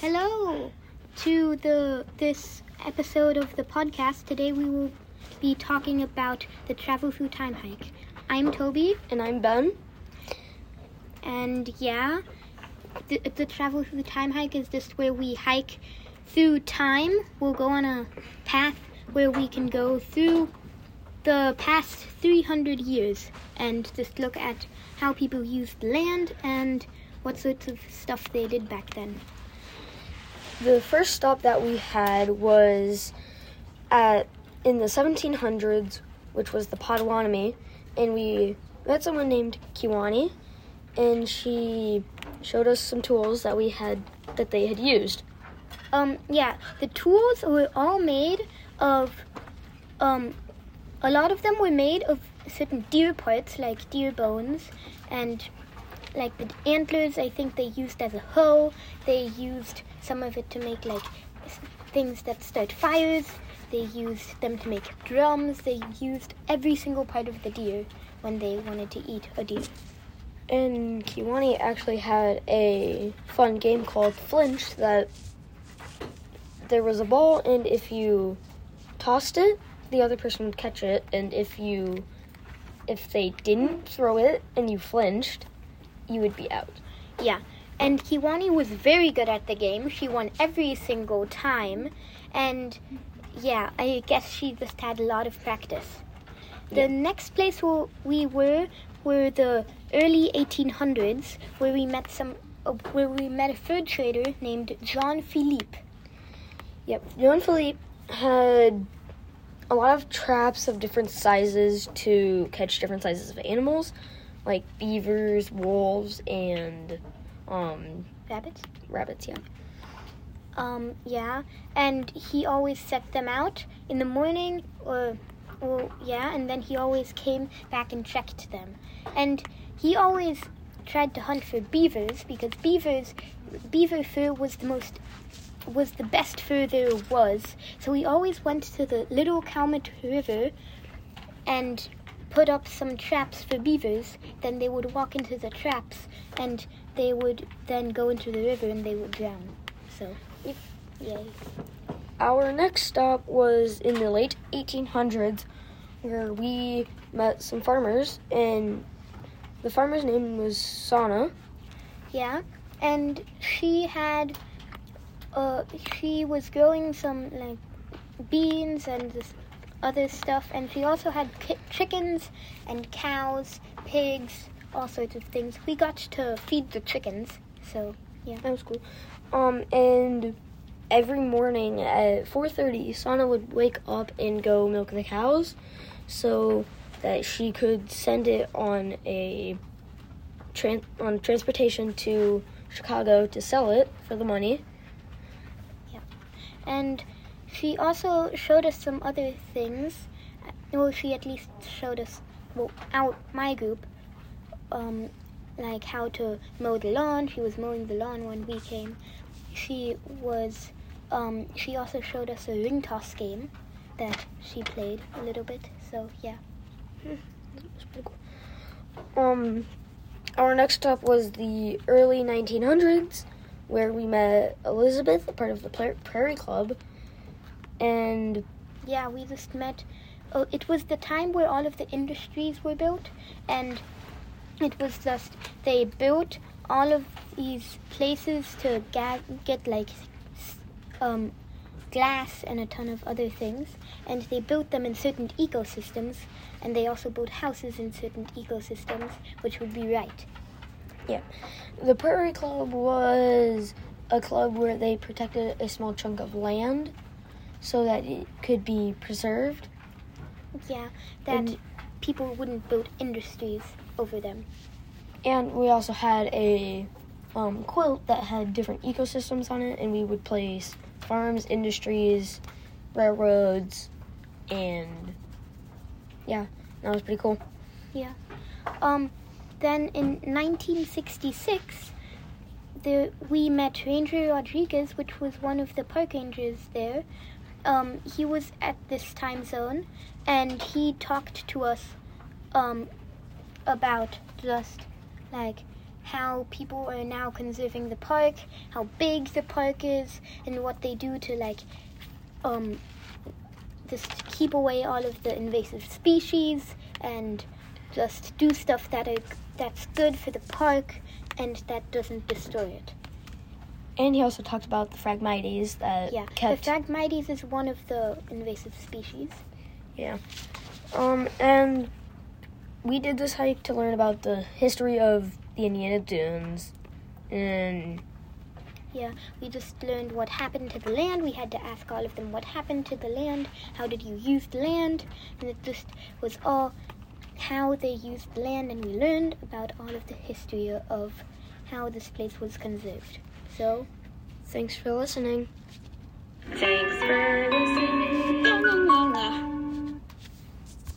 Hello to the this episode of the podcast. Today we will be talking about the travel through time hike. I'm Toby, And I'm Ben. and yeah, the, the travel through time hike is just where we hike through time. We'll go on a path where we can go through the past 300 years and just look at how people used land and what sorts of stuff they did back then. The first stop that we had was at in the 1700s, which was the Potawatomi, and we met someone named Kiwani, and she showed us some tools that we had that they had used. Um, yeah, the tools were all made of, um, a lot of them were made of certain deer parts, like deer bones, and like the antlers, I think they used as a hoe. They used some of it to make like things that start fires. They used them to make drums. They used every single part of the deer when they wanted to eat a deer. And Kiwani actually had a fun game called Flinch that there was a ball, and if you tossed it, the other person would catch it, and if you if they didn't throw it and you flinched, you would be out. Yeah. And Kiwani was very good at the game. She won every single time. And yeah, I guess she just had a lot of practice. The Yeah. next place where we were were the early 1800s, where we met some, uh, where we met a fur trader named Jean Philippe. Yep. John Philippe had a lot of traps of different sizes to catch different sizes of animals, like beavers, wolves, and um, Rabbits. rabbits. Yeah. Um, yeah, and he always set them out in the morning, or, well, yeah, and then he always came back and checked them. And he always tried to hunt for beavers because beavers, beaver fur was the most, was the best fur there was. So he always went to the Little Calumet River and put up some traps for beavers. Then they would walk into the traps, and they would then go into the river and they would drown. So, yay. Our next stop was in the late 1800s, where we met some farmers, and the farmer's name was Sana. Yeah, and she had, uh, she was growing some like beans and this other stuff, and she also had ki- chickens and cows, pigs, all sorts of things. We got to feed the chickens, so yeah, That was cool. Um, and every morning at 4:30, Sana would wake up and go milk the cows, so that she could send it on a tran- on transportation to Chicago to sell it for the money. Yeah, and she also showed us some other things. Well, she at least showed us, well, out my group, um, like how to mow the lawn. She was mowing the lawn when we came. She was, um, she also showed us a ring toss game that she played a little bit. So yeah, pretty cool. Um, our next stop was the early 1900s, where we met Elizabeth, part of the Prairie Club, and yeah, we just met. Oh, it was the time where all of the industries were built, and it was just they built all of these places to ga- get like um, glass and a ton of other things, and they built them in certain ecosystems, and they also built houses in certain ecosystems, which would be right. Yeah. The Prairie Club was a club where they protected a small chunk of land so that it could be preserved. Yeah, that And- people wouldn't build industries over them. And we also had a um, quilt that had different ecosystems on it, and we would place farms, industries, railroads, and yeah, that was pretty cool. Yeah. Um, then in 1966, the, we met Ranger Rodriguez, which was one of the park rangers there. Um, he was at this time zone, and he talked to us um, about just like how people are now conserving the park, how big the park is, and what they do to like um just keep away all of the invasive species and just do stuff that are that's good for the park and that doesn't destroy it. And he also talked about the Phragmites that Yeah, kept. the Phragmites is one of the invasive species. Yeah. Um, and we did this hike to learn about the history of the Indiana Dunes, and Yeah, We just learned what happened to the land. We had to ask all of them what happened to the land. How did you use the land? And it just was all how they used the land, and we learned about all of the history of how this place was conserved. So, thanks for listening. Thanks for listening.